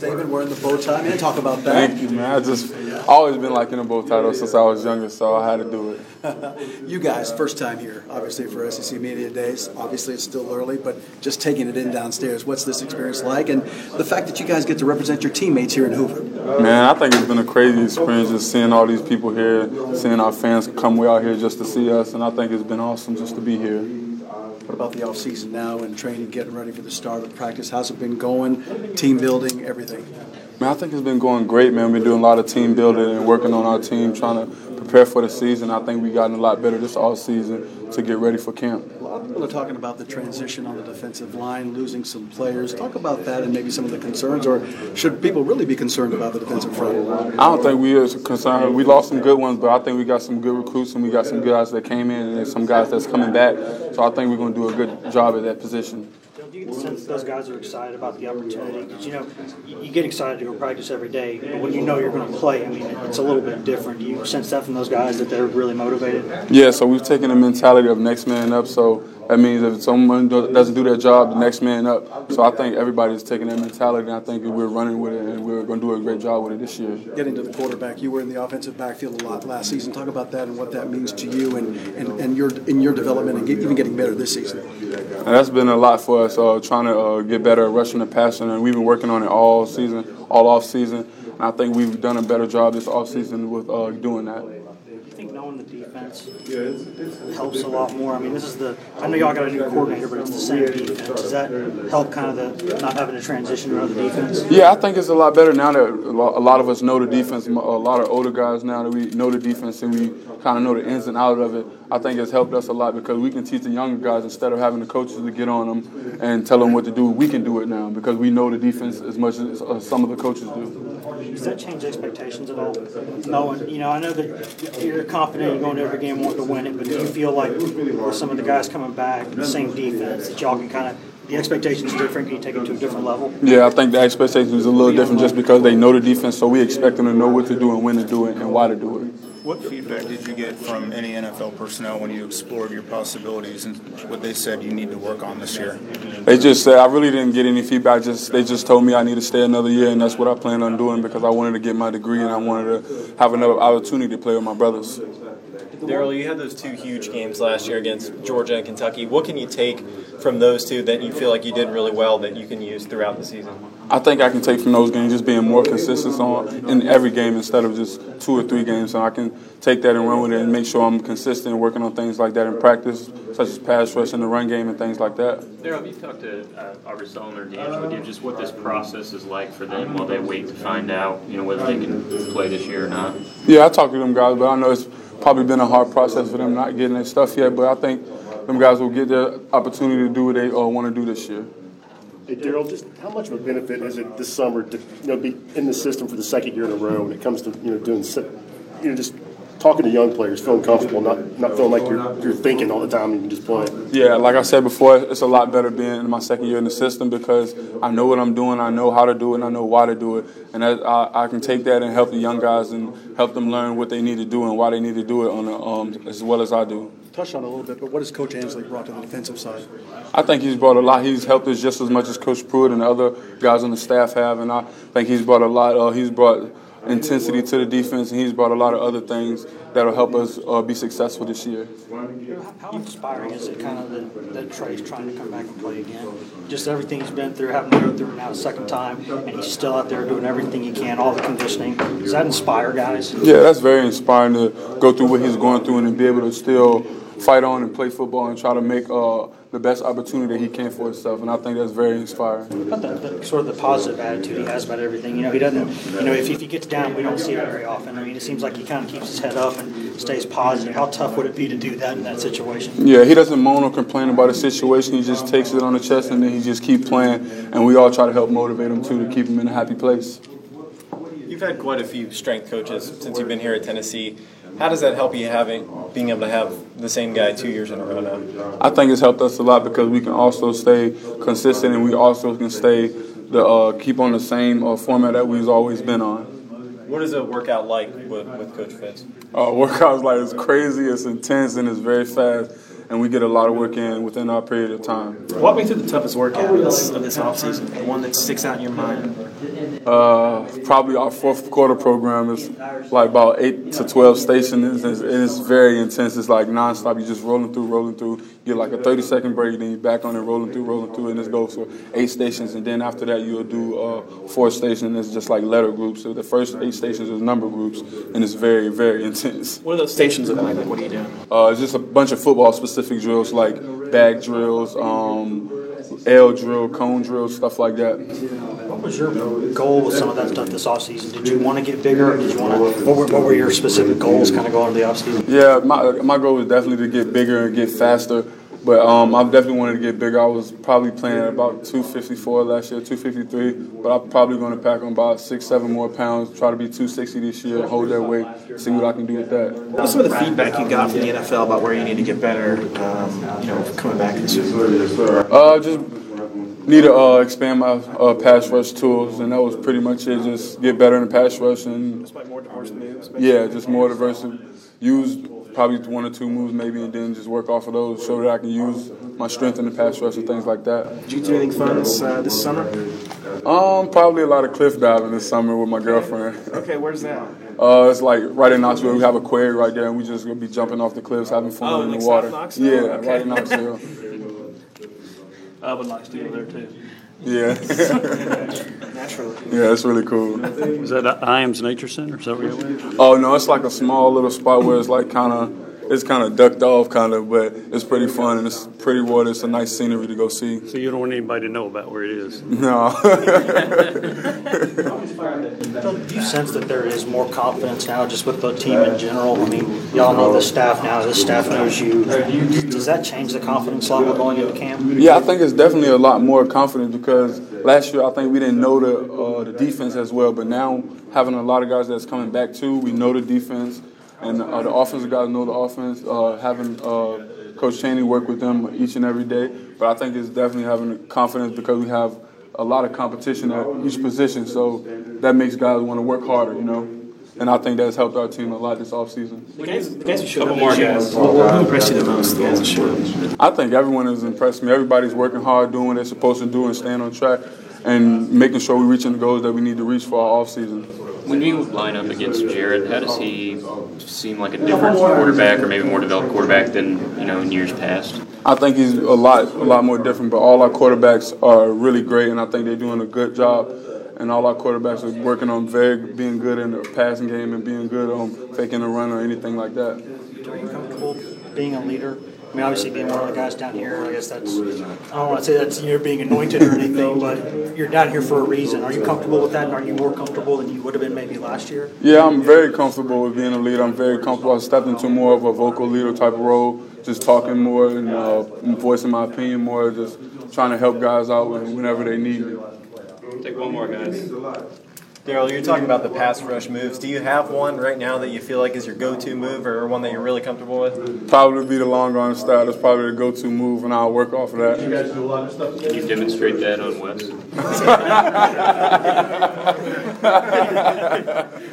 David, wearing the bow tie. Man, talk about that. Thank you, man. I just always been liking a bow tie though, since I was younger, so I had to do it. you guys, first time here, obviously for SEC Media Days. Obviously, it's still early, but just taking it in downstairs. What's this experience like, and the fact that you guys get to represent your teammates here in Hoover? Man, I think it's been a crazy experience just seeing all these people here, seeing our fans come way out here just to see us, and I think it's been awesome just to be here. What about the off season now and training, getting ready for the start of practice? How's it been going? Team building, everything. Man, I think it's been going great, man. We've been doing a lot of team building and working on our team, trying to prepare for the season. I think we've gotten a lot better this off season to get ready for camp. People are talking about the transition on the defensive line, losing some players. Talk about that and maybe some of the concerns, or should people really be concerned about the defensive front? I don't think we are concerned. We lost some good ones, but I think we got some good recruits and we got some guys that came in and some guys that's coming back. So I think we're going to do a good job at that position do you get the sense those guys are excited about the opportunity? Because you know, you get excited to go practice every day, but when you know you're going to play, I mean, it's a little bit different. Do you sense that from those guys that they're really motivated? Yeah. So we've taken the mentality of next man up. So that means if someone doesn't do their job, the next man up. So I think everybody's taking that mentality, and I think we're running with it, and we're going to do a great job with it this year. Getting to the quarterback, you were in the offensive backfield a lot last season. Talk about that and what that means to you and, and, and your in your development and get, even getting better this season. And that's been a lot for us, uh, trying to uh, get better at rushing the passer, and we've been working on it all season, all off season. And I think we've done a better job this off season with uh, doing that think knowing the defense helps a lot more. I mean, this is the I know y'all got a new coordinator, but it's the same defense. Does that help kind of the not having to transition to another defense? Yeah, I think it's a lot better now that a lot of us know the defense. A lot of older guys now that we know the defense and we kind of know the ins and outs of it. I think it's helped us a lot because we can teach the younger guys instead of having the coaches to get on them and tell them what to do. We can do it now because we know the defense as much as some of the coaches do. Does that change expectations at all? Knowing, you know, I know that you're confident you're going to every game wanting to win it, but do you feel like with some of the guys coming back, the same defense, that y'all can kind of the expectations different? Can you take it to a different level? Yeah, I think the expectations is a little different just because they know the defense, so we expect them to know what to do and when to do it and why to do it. What feedback did you get from any NFL personnel when you explored your possibilities and what they said you need to work on this year? They just said I really didn't get any feedback. Just they just told me I need to stay another year, and that's what I plan on doing because I wanted to get my degree and I wanted to have another opportunity to play with my brothers. Darrell, you had those two huge games last year against Georgia and Kentucky. What can you take from those two that you feel like you did really well that you can use throughout the season? I think I can take from those games just being more consistent on in every game instead of just two or three games. So I can take that and run with it and make sure I'm consistent working on things like that in practice, such as pass rush and the run game and things like that. Darrell, you talked to uh, Arbor or D'Angelo, just what this process is like for them while they wait to find out, you know, whether they can play this year or not. Yeah, I talked to them guys, but I know it's probably been a hard process for them not getting their stuff yet, but I think them guys will get their opportunity to do what they uh, want to do this year. Hey, Darrell, just how much of a benefit is it this summer to you know be in the system for the second year in a row when it comes to you know doing you know just talking to young players, feeling comfortable, not not feeling like you're you're thinking all the time and you just play. Yeah, like I said before, it's a lot better being in my second year in the system because I know what I'm doing, I know how to do it, and I know why to do it, and I, I can take that and help the young guys and help them learn what they need to do and why they need to do it on a, um, as well as I do. Touched on a little bit, but what has Coach Ansley brought to the defensive side? I think he's brought a lot. He's helped us just as much as Coach Pruitt and the other guys on the staff have, and I think he's brought a lot. Uh, he's brought intensity to the defense, and he's brought a lot of other things that'll help us uh, be successful this year. How inspiring is it, kind of that, that Trey's trying to come back and play again? Just everything he's been through, having to go through it now a second time, and he's still out there doing everything he can, all the conditioning. Does that inspire guys? Yeah, that's very inspiring to go through what he's going through and to be able to still fight on and play football and try to make uh, the best opportunity that he can for himself. And I think that's very inspiring. About the, the, sort of the positive attitude he has about everything. You know, he doesn't. You know, if, if he gets down, we don't see it very often. I mean, it seems like he kind of keeps his head up and stays positive. How tough would it be to do that in that situation? Yeah, he doesn't moan or complain about a situation. He just takes it on the chest and then he just keeps playing. And we all try to help motivate him too to keep him in a happy place. You've had quite a few strength coaches since you've been here at Tennessee. How does that help you having being able to have the same guy two years in a row now? I think it's helped us a lot because we can also stay consistent and we also can stay the uh, keep on the same uh, format that we've always been on. What is a workout like with, with Coach Fitz? Uh, workouts like it's crazy, it's intense, and it's very fast and we get a lot of work in within our period of time. Walk me through the toughest workout of this, of this offseason, the one that sticks out in your mind. Uh, probably our fourth quarter program is like about eight to twelve stations. It's, it's very intense. It's like nonstop. You're just rolling through, rolling through. You get like a thirty second break, then you're back on it, rolling through, rolling through, and it goes for eight stations. And then after that, you'll do uh, four stations. It's just like letter groups. So the first eight stations is number groups, and it's very, very intense. What are those stations look like? Like, what do you do? Uh, it's just a bunch of football specific drills like bag drills, um, L drill, cone drill, stuff like that. What was your goal with some of that stuff this offseason? Did you want to get bigger? Did you want to? What were, what were your specific goals, kind of going into the offseason? Yeah, my my goal was definitely to get bigger and get faster. But um, I definitely wanted to get bigger. I was probably playing at about 254 last year, 253. But I'm probably going to pack on about six, seven more pounds. Try to be 260 this year, hold that weight, see what I can do with that. What was some of the feedback you got from the NFL about where you need to get better? Um, you know, coming back this year. Uh, just need to uh, expand my uh, pass rush tools, and that was pretty much it. Just get better in the pass rush and Just like more diverse moves. yeah, just more diverse. Use probably one or two moves maybe, and then just work off of those, so that I can use my strength in the pass rush and things like that. Did you do anything fun this uh, this summer? Um, probably a lot of cliff diving this summer with my girlfriend. Okay, where's that? Uh, it's like right in Knoxville. We have a quarry right there, and we just gonna be jumping off the cliffs, having fun Oh, in like the water. Knoxville? Yeah, Okay. right in Knoxville. I would like to go there too. Yeah, Naturally. yeah, it's really cool. Is that Ijams Nature Center? Is that where you went? Oh no, it's like a small little spot where it's like kind of it's kind of ducked off, kind of, but it's pretty fun and it's pretty water. It's a nice scenery to go see. So you don't want anybody to know about where it is. No. Do you sense that there is more confidence now just with the team in general? I mean, y'all know the staff now, the staff knows you. Does that change the confidence level going into camp? Yeah, I think it's definitely a lot more confident because last year I think we didn't know the uh, the defense as well, but now having a lot of guys that's coming back too, we know the defense, and uh, the offensive guys know the offense. Uh, having uh, Coach Chaney work with them each and every day, but I think it's definitely having confidence because we have a lot of competition at each position, so that makes guys want to work harder, you know. And I think that's helped our team a lot this offseason. The guys, the guys who showed up this year, what- who impressed you the most? The guys that showed up. I think everyone has impressed me. Everybody's working hard, doing what they're supposed to do, and staying on track, and making sure we're reaching the goals that we need to reach for our offseason. When you line up against Jared, how does he seem like a different quarterback, or maybe more developed quarterback than you know in years past? I think he's a lot, a lot more different. But all our quarterbacks are really great, and I think they're doing a good job. And all our quarterbacks are working on very being good in the passing game and being good on faking a run or anything like that. Are you comfortable being a leader? I mean, obviously being one of the guys down here, I guess that's, I don't want to say that's you're being anointed or anything, but you're down here for a reason. Are you comfortable with that? And are you more comfortable than you would have been maybe last year? Yeah, I'm very comfortable with being a leader. I'm very comfortable. I stepped into more of a vocal leader type of role, just talking more and uh, voicing my opinion more, just trying to help guys out whenever they need me. Take one more, guys. Darrell, you're talking about the pass rush moves. Do you have one right now that you feel like is your go-to move, or one that you're really comfortable with? Probably be the long arm style. That's probably the go-to move, and I'll work off of that. You guys do a lot of stuff. Today? Can you demonstrate that on Wes?